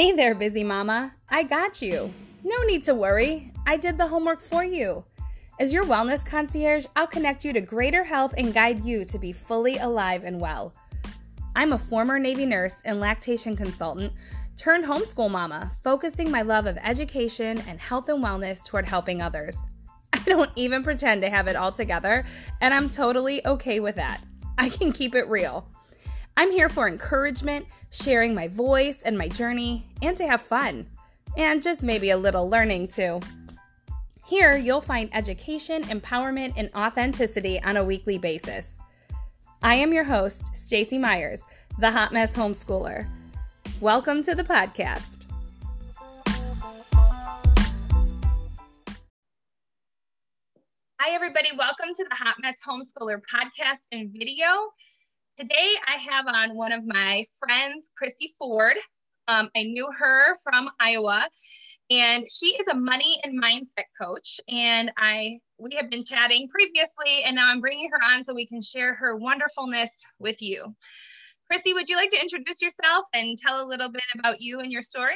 Hey there, busy mama. I got you. No need to worry. I did the homework for you. As your wellness concierge, I'll connect you to greater health and guide you to be fully alive and well. I'm a former Navy nurse and lactation consultant turned homeschool mama, focusing my love of education and health and wellness toward helping others. I don't even pretend to have it all together, and I'm totally okay with that. I can keep it real. I'm here for encouragement, sharing my voice and my journey, and to have fun. And just maybe a little learning too. Here, you'll find education, empowerment, and authenticity on a weekly basis. I am your host, Stacy Myers, the Hot Mess Homeschooler. Welcome to the podcast. Hi, everybody. Welcome to the Hot Mess Homeschooler podcast and video. Today, I have on one of my friends, Chrissy Ford. Um, I knew her from Iowa, and she is a money and mindset coach. And I we have been chatting previously, and now I'm bringing her on so we can share her wonderfulness with you. Chrissy, would you like to introduce yourself and tell a little bit about you and your story?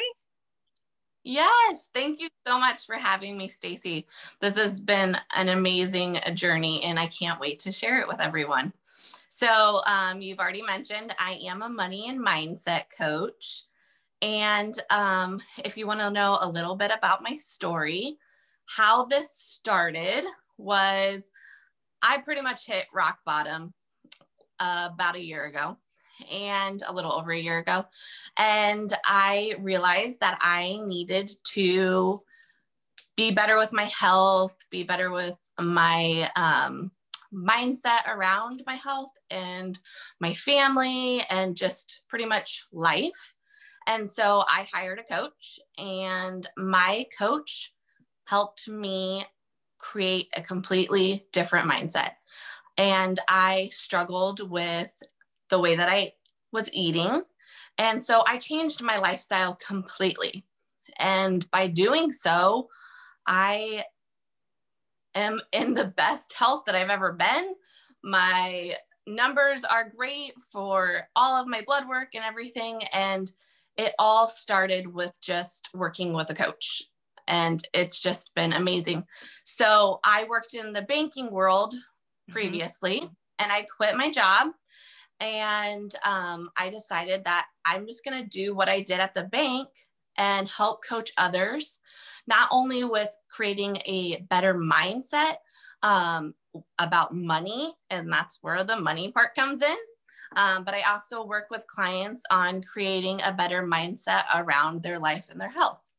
Yes, thank you so much for having me, Stacy. This has been an amazing journey, and I can't wait to share it with everyone. So, um, you've already mentioned I am a money and mindset coach. And um, if you want to know a little bit about my story, how this started was I pretty much hit rock bottom uh, about a year ago and a little over a year ago. And I realized that I needed to be better with my health, be better with my um, mindset around my health and my family and just pretty much life. And so I hired a coach, and my coach helped me create a completely different mindset. And I struggled with the way that I was eating. And so I changed my lifestyle completely. And by doing so, I am in the best health that I've ever been. My numbers are great for all of my blood work and everything. And it all started with just working with a coach. And it's just been amazing. So I worked in the banking world mm-hmm. previously mm-hmm. and I quit my job and um, I decided that I'm just going to do what I did at the bank and help coach others, not only with creating a better mindset um, about money, and that's where the money part comes in. Um, but I also work with clients on creating a better mindset around their life and their health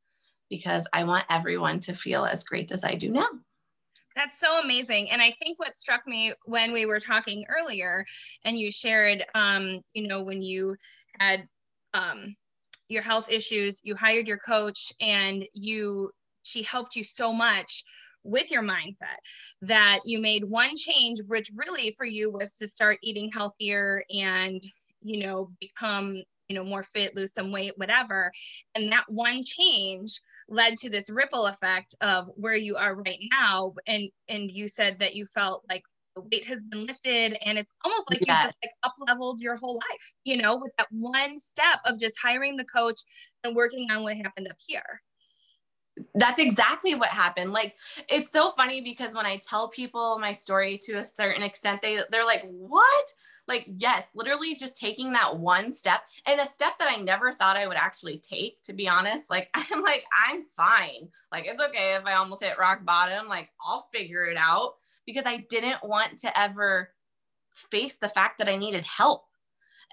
because I want everyone to feel as great as I do now. That's so amazing. And I think what struck me when we were talking earlier and you shared, um, you know, when you had um, your health issues, you hired your coach and you, she helped you so much with your mindset that you made one change, which really for you was to start eating healthier and, you know, become, you know, more fit, lose some weight, whatever. And that one change led to this ripple effect of where you are right now and and you said that you felt like the weight has been lifted and it's almost like you just like up leveled your whole life you know with that one step of just hiring the coach and working on what happened up here. That's exactly what happened. Like it's so funny because when i tell people my story to a certain extent they they're like what? Like yes literally just taking that one step and a step that i never thought i would actually take to be honest. Like i'm like i'm fine. Like it's okay if i almost hit rock bottom. Like i'll figure it out because i didn't want to ever face the fact that i needed help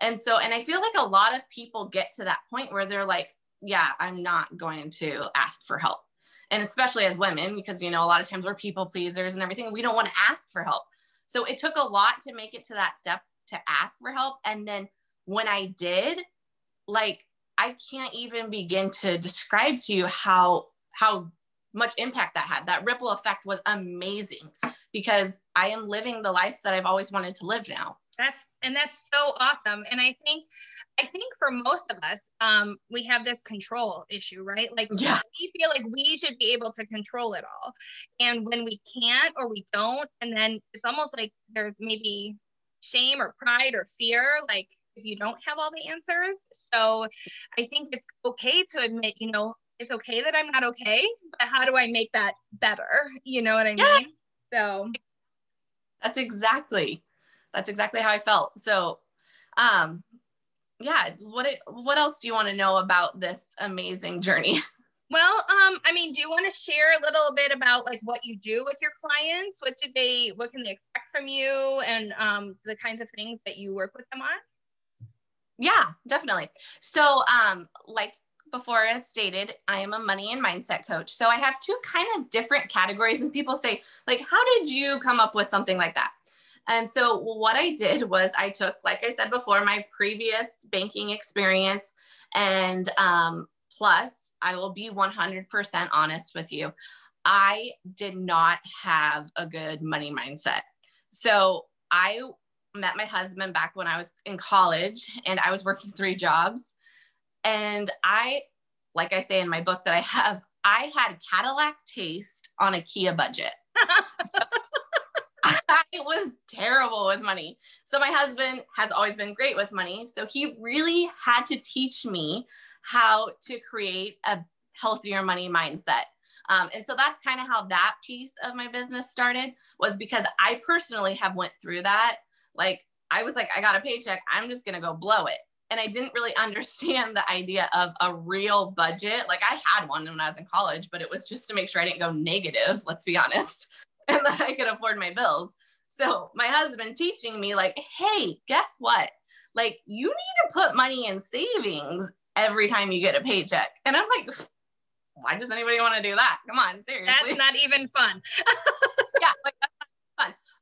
and so and i feel like a lot of people get to that point where they're like yeah, I'm not going to ask for help. And especially as women, because, you know, a lot of times we're people pleasers and everything, we don't want to ask for help. So it took a lot to make it to that step to ask for help. And then when I did, like, I can't even begin to describe to you how, how much impact that had. That ripple effect was amazing because I am living the life that I've always wanted to live now. That's and that's so awesome. And I think I think for most of us, um, we have this control issue, right? Like yeah. we feel like we should be able to control it all. And when we can't or we don't, and then it's almost like there's maybe shame or pride or fear, like if you don't have all the answers. So I think it's okay to admit, you know, it's okay that I'm not okay, but how do I make that better? You know what I yeah. mean? So that's exactly that's exactly how I felt. So um yeah, what it, what else do you want to know about this amazing journey? Well, um, I mean, do you want to share a little bit about like what you do with your clients? What did they, what can they expect from you, and um, the kinds of things that you work with them on? Yeah, definitely. So, um, like before as stated, I am a money and mindset coach. So I have two kind of different categories, and people say, like, how did you come up with something like that? And so what I did was I took, like I said before, my previous banking experience and um, plus I will be 100% honest with you. I did not have a good money mindset. So I met my husband back when I was in college and I was working three jobs. And I, like I say in my book that I have, I had Cadillac taste on a Kia budget. I was terrible with money. So my husband has always been great with money. So he really had to teach me how to create a healthier money mindset. Um, and so that's kind of how that piece of my business started was because I personally have went through that. Like I was like, I got a paycheck, I'm just gonna go blow it. And I didn't really understand the idea of a real budget. Like I had one when I was in college, but it was just to make sure I didn't go negative, let's be honest, and that I could afford my bills. So my husband teaching me like, hey, guess what? Like you need to put money in savings every time you get a paycheck. And I'm like, why does anybody want to do that? Come on, seriously. That's not even fun. yeah, like.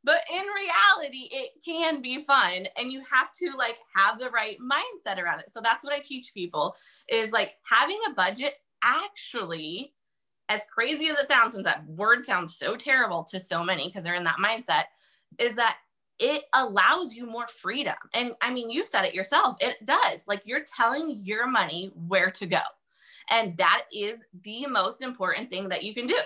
But in reality, it can be fun and you have to like have the right mindset around it. So that's what I teach people is like having a budget actually as crazy as it sounds since that word sounds so terrible to so many because they're in that mindset is that it allows you more freedom. And I mean, you've said it yourself. It does. Like you're telling your money where to go. And that is the most important thing that you can do.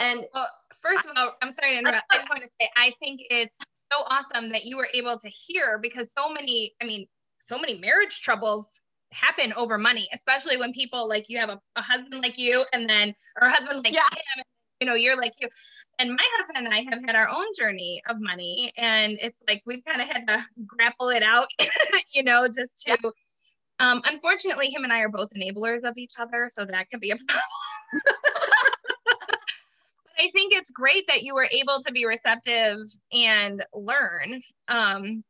And well, first of all, I'm sorry to interrupt. I just want to say I think it's so awesome that you were able to hear because so many, I mean, so many marriage troubles happen over money, especially when people like you have a, a husband like you and then or a husband like yeah. him, you know, you're like you. And my husband and I have had our own journey of money. And it's like we've kind of had to grapple it out, you know, just to yeah um, unfortunately, him and I are both enablers of each other, so that could be a problem. I think it's great that you were able to be receptive and learn. Um,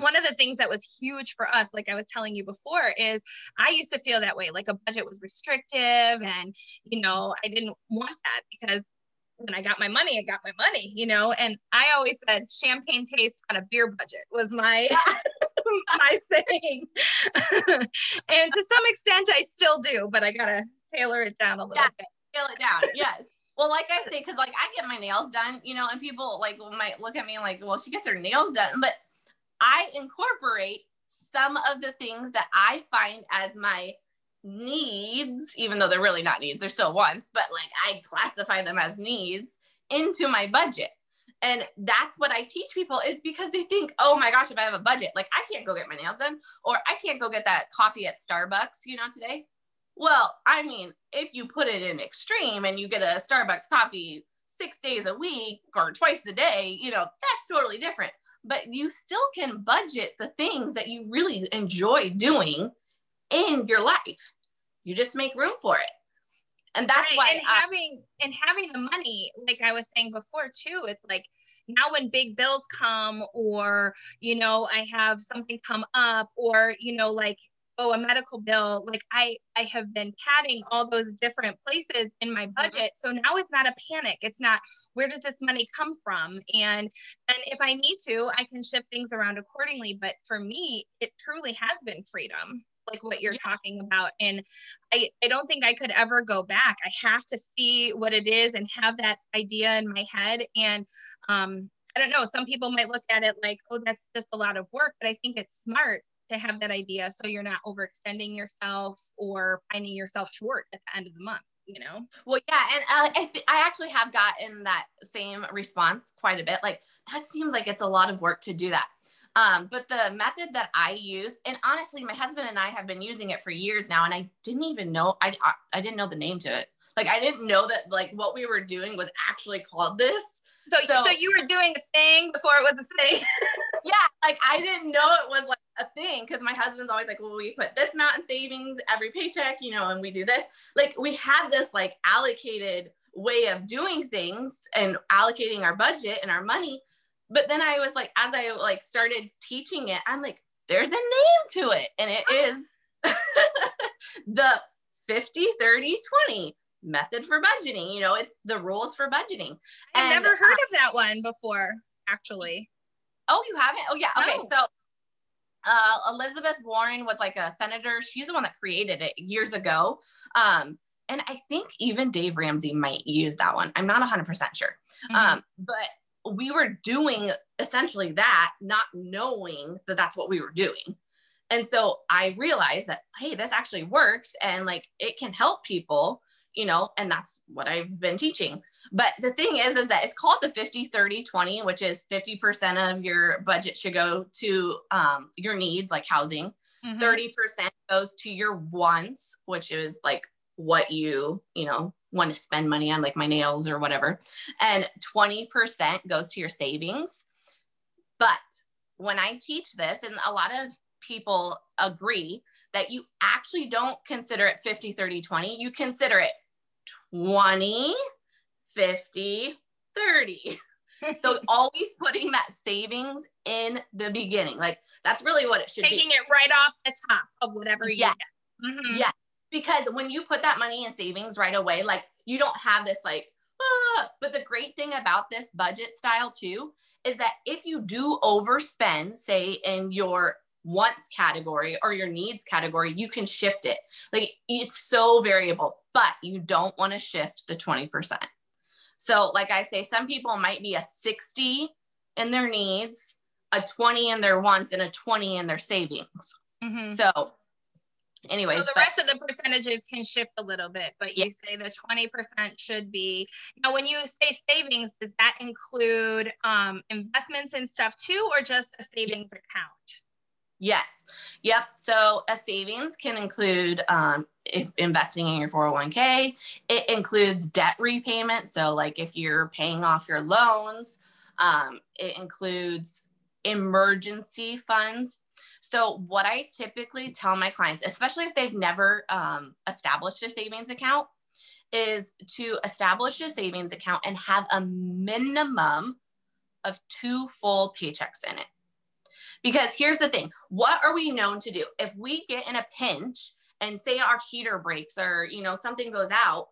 one of the things that was huge for us, like I was telling you before, is I used to feel that way, like a budget was restrictive, and you know, I didn't want that because when I got my money, I got my money, you know. And I always said champagne taste on a beer budget was my my thing. and to some extent, I still do, but I gotta tailor it down a little yeah, bit. Tailor it down, yes. Well, like I say, because like I get my nails done, you know, and people like might look at me like, well, she gets her nails done, but I incorporate some of the things that I find as my needs, even though they're really not needs, they're still wants, but like I classify them as needs into my budget. And that's what I teach people is because they think, oh my gosh, if I have a budget, like I can't go get my nails done or I can't go get that coffee at Starbucks, you know, today. Well, I mean, if you put it in extreme and you get a Starbucks coffee six days a week or twice a day, you know, that's totally different. But you still can budget the things that you really enjoy doing in your life. You just make room for it. And that's right. why and I, having and having the money, like I was saying before too, it's like now when big bills come or you know i have something come up or you know like oh a medical bill like i i have been padding all those different places in my mm-hmm. budget. So now it's not a panic. It's not where does this money come from? And and if i need to i can shift things around accordingly. But for me it truly has been freedom like what you're yeah. talking about. And I, I don't think i could ever go back. I have to see what it is and have that idea in my head. And um, i don't know. Some people might look at it like oh that's just a lot of work. But i think it's smart to have that idea so you're not overextending yourself or finding yourself short at the end of the month you know well yeah and uh, I, th- I actually have gotten that same response quite a bit like that seems like it's a lot of work to do that Um, but the method that I use, and honestly, my husband and I have been using it for years now, and I didn't even know I I, I didn't know the name to it. Like I didn't know that like what we were doing was actually called this. So, so, so you were doing a thing before it was a thing. yeah, like I didn't know it was like a thing because my husband's always like, well, we put this amount in savings every paycheck, you know, and we do this. Like we had this like allocated way of doing things and allocating our budget and our money. But then I was like, as I like started teaching it, I'm like, there's a name to it. And it is the 50, 30, 20 method for budgeting. You know, it's the rules for budgeting. I've never heard uh, of that one before, actually. Oh, you haven't? Oh, yeah. Okay. No. So uh, Elizabeth Warren was like a senator. She's the one that created it years ago. Um, and I think even Dave Ramsey might use that one. I'm not 100% sure. Mm-hmm. Um, but we were doing essentially that, not knowing that that's what we were doing. And so I realized that, hey, this actually works and like it can help people you know, and that's what I've been teaching. But the thing is, is that it's called the 50, 30, 20, which is 50% of your budget should go to um, your needs, like housing. Mm-hmm. 30% goes to your wants, which is like what you, you know, want to spend money on, like my nails or whatever. And 20% goes to your savings. But when I teach this, and a lot of people agree that you actually don't consider it 50, 30, 20, you consider it 20, 50, 30. so always putting that savings in the beginning. Like that's really what it should Taking be. Taking it right off the top of whatever you yeah. get. Mm-hmm. Yeah. Because when you put that money in savings right away, like you don't have this like, ah. but the great thing about this budget style too is that if you do overspend, say in your wants category or your needs category, you can shift it. Like it's so variable, but you don't want to shift the 20%. So, like I say, some people might be a 60 in their needs, a 20 in their wants, and a 20 in their savings. Mm-hmm. So, anyways, so the but, rest of the percentages can shift a little bit, but you yeah. say the 20% should be. Now, when you say savings, does that include um, investments and stuff too, or just a savings yeah. account? Yes. Yep. So a savings can include um, if investing in your 401k. It includes debt repayment. So like if you're paying off your loans, um, it includes emergency funds. So what I typically tell my clients, especially if they've never um, established a savings account, is to establish a savings account and have a minimum of two full paychecks in it. Because here's the thing what are we known to do? If we get in a pinch and say our heater breaks or, you know, something goes out,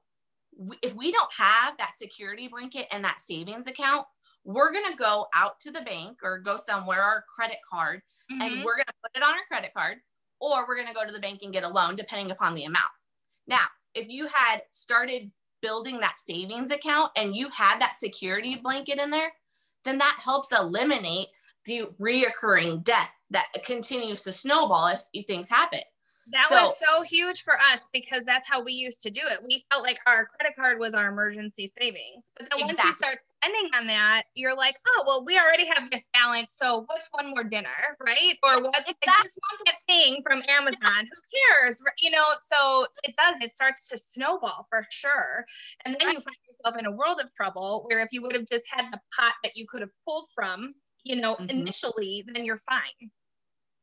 if we don't have that security blanket and that savings account, we're going to go out to the bank or go somewhere, our credit card, mm-hmm. and we're going to put it on our credit card, or we're going to go to the bank and get a loan, depending upon the amount. Now, if you had started building that savings account and you had that security blanket in there, then that helps eliminate the reoccurring debt that continues to snowball if things happen. That so, was so huge for us because that's how we used to do it. We felt like our credit card was our emergency savings. But then exactly. once you start spending on that, you're like, oh, well, we already have this balance. So what's one more dinner, right? Or what? exactly. I just want that thing from Amazon. Who cares? You know, so it does, it starts to snowball for sure. And then you find yourself in a world of trouble where if you would have just had the pot that you could have pulled from you know, mm-hmm. initially, then you're fine.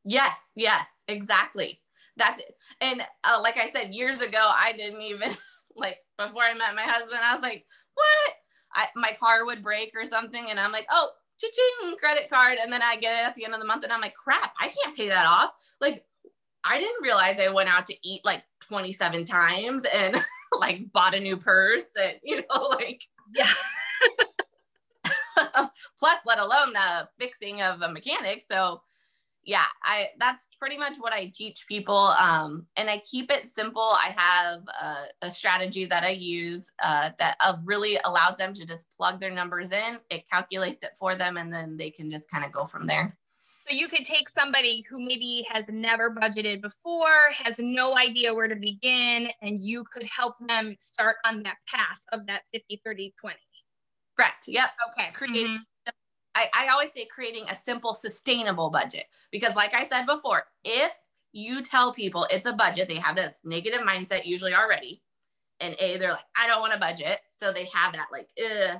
Yes, yes, exactly. That's it. And uh, like I said, years ago, I didn't even like before I met my husband, I was like, what? I, my car would break or something. And I'm like, oh, cha-ching, credit card. And then I get it at the end of the month and I'm like, crap, I can't pay that off. Like, I didn't realize I went out to eat like 27 times and like bought a new purse and, you know, like, yeah. plus let alone the fixing of a mechanic. So yeah i that's pretty much what i teach people. Um, and i keep it simple. I have a, a strategy that i use uh, that uh, really allows them to just plug their numbers in. It calculates it for them and then they can just kind of go from there. So you could take somebody who maybe has never budgeted before, has no idea where to begin, and you could help them start on that path of that 50, 30, 20. Correct. Yep. Okay. Creating. Mm-hmm. I, I always say creating a simple, sustainable budget because, like I said before, if you tell people it's a budget, they have this negative mindset usually already. And A, they're like, I don't want a budget. So they have that like, Ugh.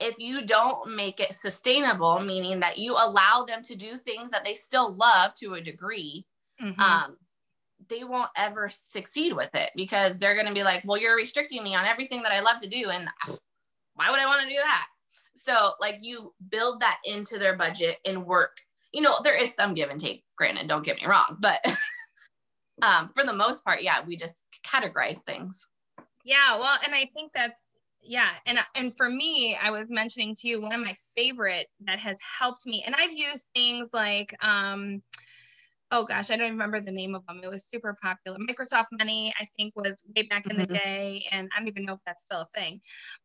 if you don't make it sustainable, meaning that you allow them to do things that they still love to a degree, mm-hmm. um, they won't ever succeed with it because they're going to be like, well, you're restricting me on everything that I love to do. And why would I want to do that? So, like, you build that into their budget and work. You know, there is some give and take, granted, don't get me wrong, but um, for the most part, yeah, we just categorize things. Yeah, well, and I think that's yeah, and and for me, I was mentioning to you one of my favorite that has helped me, and I've used things like um, oh gosh, I don't remember the name of them. It was super popular. Microsoft Money, I think, was way back in mm-hmm. the day, and I don't even know if that's still a thing.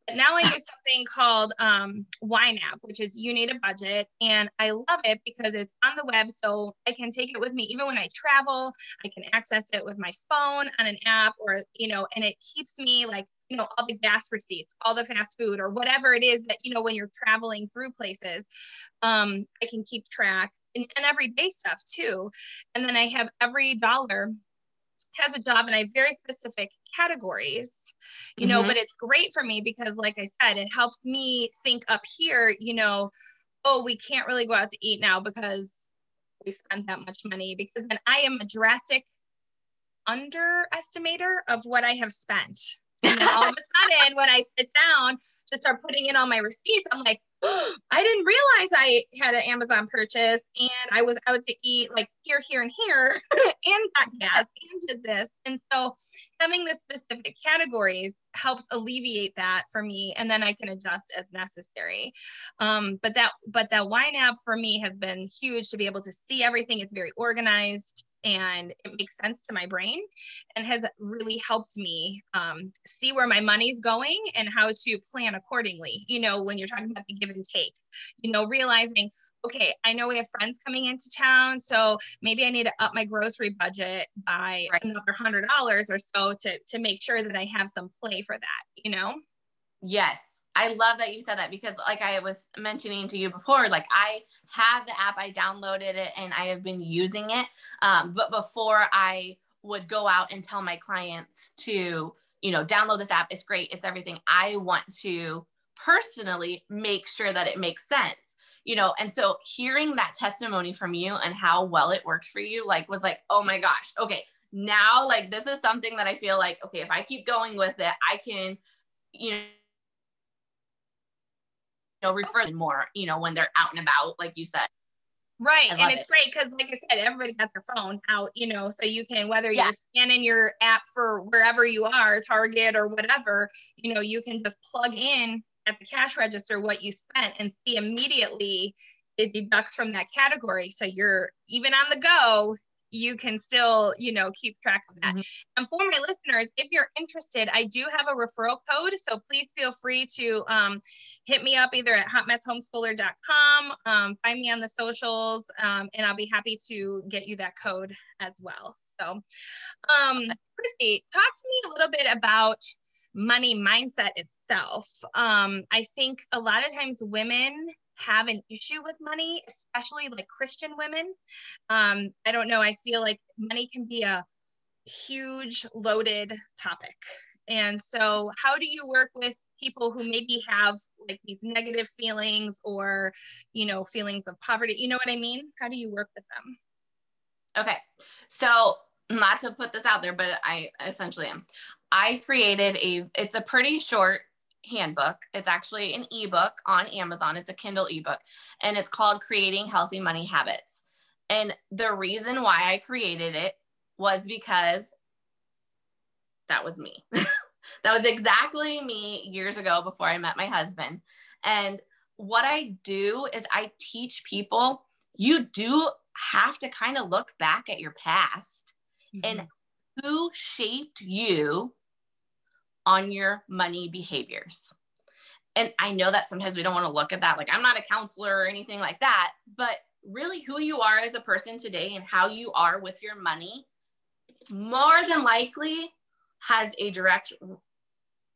But now I use something called um, YNAB, which is You Need a Budget, and I love it because it's on the web, so I can take it with me even when I travel. I can access it with my phone on an app, or you know, and it keeps me like you know all the gas receipts all the fast food or whatever it is that you know when you're traveling through places um, i can keep track and, and everyday stuff too. And then I have every dollar has a job and I have very specific categories, you know, mm-hmm. but it's great for me because, like I said, it helps me think up here, you know, oh, we can't really go out to eat now because we spent that much money because then I am a drastic underestimator of what I have spent. And then all of a sudden, when I sit down to start putting in all my receipts, I'm like, I didn't realize I had an Amazon purchase and I was out to eat like here, here, and here and got gas and did this. And so having the specific categories helps alleviate that for me and then I can adjust as necessary. Um, but that but that YNAB for me has been huge to be able to see everything. It's very organized and it makes sense to my brain and has really helped me um, see where my money's going and how to plan accordingly. You know, when you're talking about the give and take, you know, realizing, okay, I know we have friends coming into town, so maybe I need to up my grocery budget by right. another hundred dollars or so to to make sure that I have some play for that. You know. Yes, I love that you said that because, like I was mentioning to you before, like I have the app, I downloaded it, and I have been using it. Um, but before I would go out and tell my clients to, you know, download this app, it's great, it's everything. I want to personally make sure that it makes sense you know and so hearing that testimony from you and how well it works for you like was like oh my gosh okay now like this is something that i feel like okay if i keep going with it i can you know, refer more, you know, when they're out and about, like you said. Right. And it's it. great because, like I said, everybody got their phone out, you know, so you can, whether you're scanning your app for wherever you are, Target or whatever, you know, you can just plug in at the cash register what you spent and see immediately it deducts from that category. So you're even on the go, you can still, you know, keep track of that. Mm-hmm. And for my listeners, if you're interested, I do have a referral code. So please feel free to um, hit me up either at hotmesshomeschooler.com, um, find me on the socials, um, and I'll be happy to get you that code as well. So, um, Christy, talk to me a little bit about money mindset itself. Um, I think a lot of times women have an issue with money, especially like Christian women. Um, I don't know. I feel like money can be a huge loaded topic. And so, how do you work with people who maybe have like these negative feelings or, you know, feelings of poverty? You know what I mean? How do you work with them? Okay. So, not to put this out there, but I essentially am. I created a, it's a pretty short handbook. It's actually an ebook on Amazon. It's a Kindle ebook and it's called Creating Healthy Money Habits. And the reason why I created it was because that was me. that was exactly me years ago before I met my husband. And what I do is I teach people you do have to kind of look back at your past mm-hmm. and who shaped you on your money behaviors. And I know that sometimes we don't want to look at that. Like, I'm not a counselor or anything like that, but really who you are as a person today and how you are with your money more than likely has a direct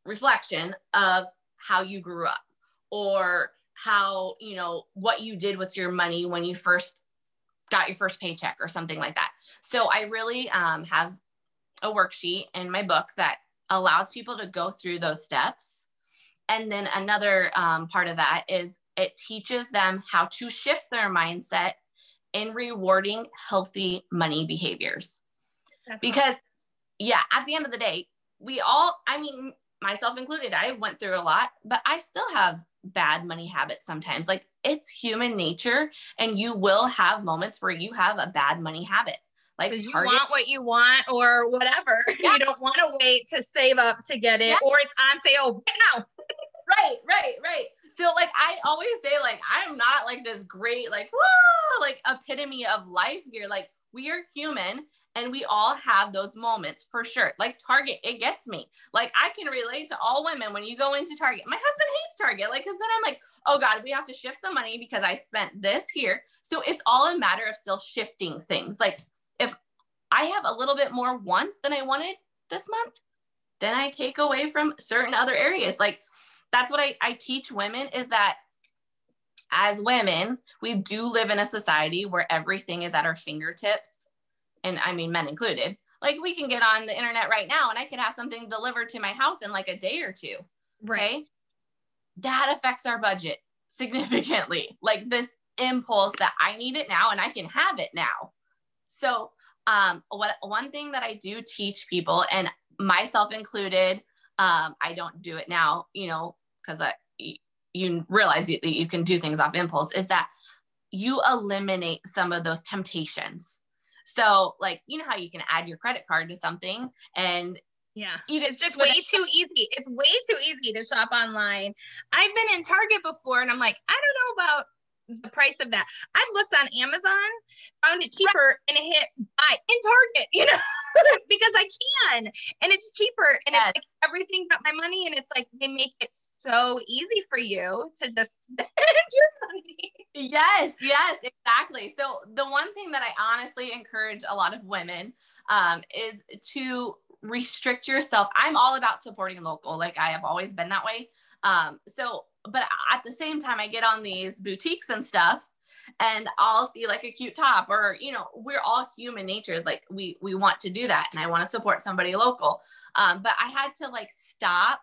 reflection of how you grew up or how, you know, what you did with your money when you first got your first paycheck or something like that. So I really um, have a worksheet in my book that allows people to go through those steps. And then another um, part of that is it teaches them how to shift their mindset in rewarding healthy money behaviors. That's because, awesome. yeah, at the end of the day, we all, I mean, myself included, I went through a lot, but I still have bad money habits sometimes. Like it's human nature, and you will have moments where you have a bad money habit. Like you Target. want what you want or whatever. Yeah. You don't want to wait to save up to get it, yeah. or it's on sale now. right, right, right. So like I always say, like I'm not like this great, like whoa, like epitome of life here. Like we are human and we all have those moments for sure. Like Target, it gets me. Like I can relate to all women when you go into Target. My husband hates Target, like, because then I'm like, oh God, we have to shift some money because I spent this here. So it's all a matter of still shifting things. Like if I have a little bit more wants than I wanted this month, then I take away from certain other areas. Like that's what I, I teach women is that as women, we do live in a society where everything is at our fingertips and I mean men included. Like we can get on the internet right now and I could have something delivered to my house in like a day or two. Right. Okay? That affects our budget significantly. Like this impulse that I need it now and I can have it now. So um what one thing that I do teach people and myself included, um, I don't do it now, you know, because I you realize that you can do things off impulse, is that you eliminate some of those temptations so, like, you know how you can add your credit card to something and yeah. It's just way too easy. It's way too easy to shop online. I've been in Target before and I'm like, I don't know about the price of that. I've looked on Amazon, found it cheaper, and it hit buy in Target, you know, because I can, and it's cheaper, and yes. it's like everything got my money, and it's like they make it so easy for you to just spend your money. Yes, yes, exactly. So the one thing that I honestly encourage a lot of women um, is to restrict yourself. I'm all about supporting local, like I have always been that way. Um, so but at the same time, I get on these boutiques and stuff and I'll see like a cute top or, you know, we're all human natures. Like we, we want to do that. And I want to support somebody local. Um, but I had to like stop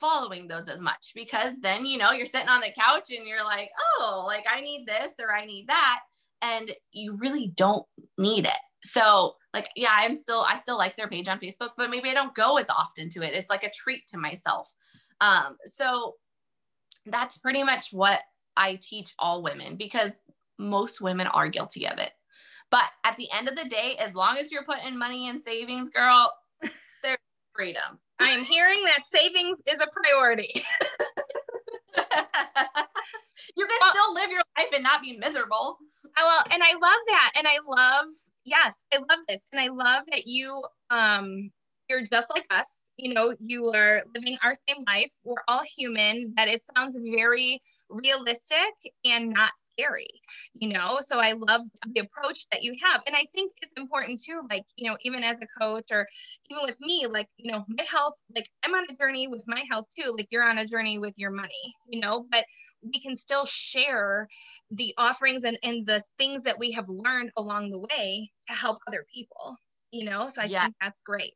following those as much because then, you know, you're sitting on the couch and you're like, oh, like I need this or I need that. And you really don't need it. So like, yeah, I'm still, I still like their page on Facebook, but maybe I don't go as often to it. It's like a treat to myself. Um, so that's pretty much what I teach all women because most women are guilty of it. But at the end of the day, as long as you're putting money in savings, girl, there's freedom. I am hearing that savings is a priority. you can well, still live your life and not be miserable. Well, and I love that. And I love, yes, I love this. And I love that you um you're just like us you know you are living our same life. We're all human that it sounds very realistic and not scary you know? So i love the approach that you have. And i think it's important too like you know even as a coach or even with me like you know my health like i'm on a journey with my health too. Like you're on a journey with your money you know? But we can still share the offerings and, and the things that we have learned along the way to help other people you know? So i yeah. think that's great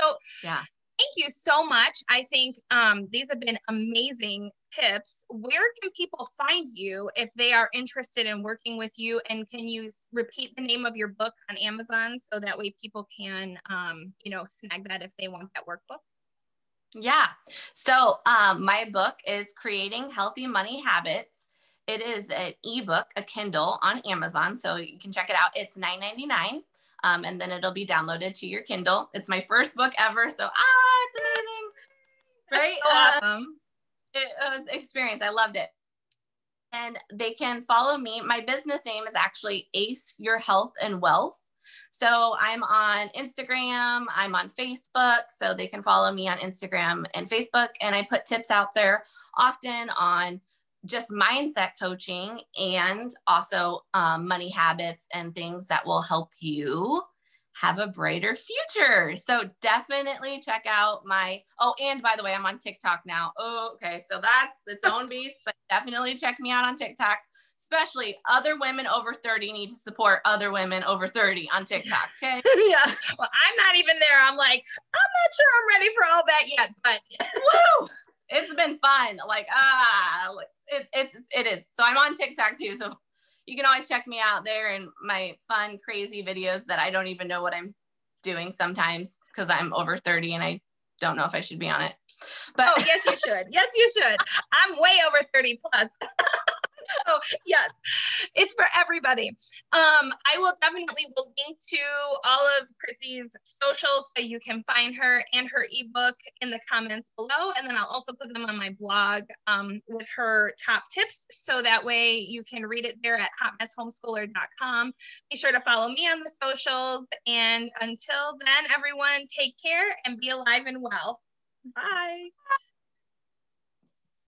so yeah. Thank you so much. I think um, these have been amazing tips. Where can people find you if they are interested in working with you? And can you repeat the name of your book on Amazon so that way people can, um, you know, snag that if they want that workbook? Yeah. So um, my book is Creating Healthy Money Habits. It is an ebook, a Kindle on Amazon. So you can check it out. It's $9.99 um, and then it'll be downloaded to your Kindle. It's my first book ever, so ah, it's amazing, right? So awesome. Um, it was experience. I loved it. And they can follow me. My business name is actually Ace Your Health and Wealth. So I'm on Instagram, I'm on Facebook, so they can follow me on Instagram and Facebook. And I put tips out there often on just mindset coaching and also um, money habits and things that will help you have a brighter future. So definitely check out my, oh, and by the way, I'm on TikTok now. Oh, okay. So that's its own beast, but definitely check me out on TikTok. Especially other women over 30 need to support other women over 30 on TikTok. Okay. yeah. Well, I'm not even there. I'm like, I'm not sure I'm ready for all that yet, but woo! It's been fun. Like, ah, it, it's, it is. So I'm on TikTok too. So you can always check me out there and my fun, crazy videos that I don't even know what I'm doing sometimes because I'm over 30 and I don't know if I should be on it. But oh, yes, you should. Yes, you should. I'm way over 30 plus. so yes, it's for everybody. Um, I will definitely will link to all of Chrissy's socials so you can find her and her ebook in the comments below. And then I'll also put them on my blog um, with her top tips. So that way you can read it there at hotmesshomeschooler.com. Be sure to follow me on the socials. And until then, everyone, take care and be alive and well. Bye.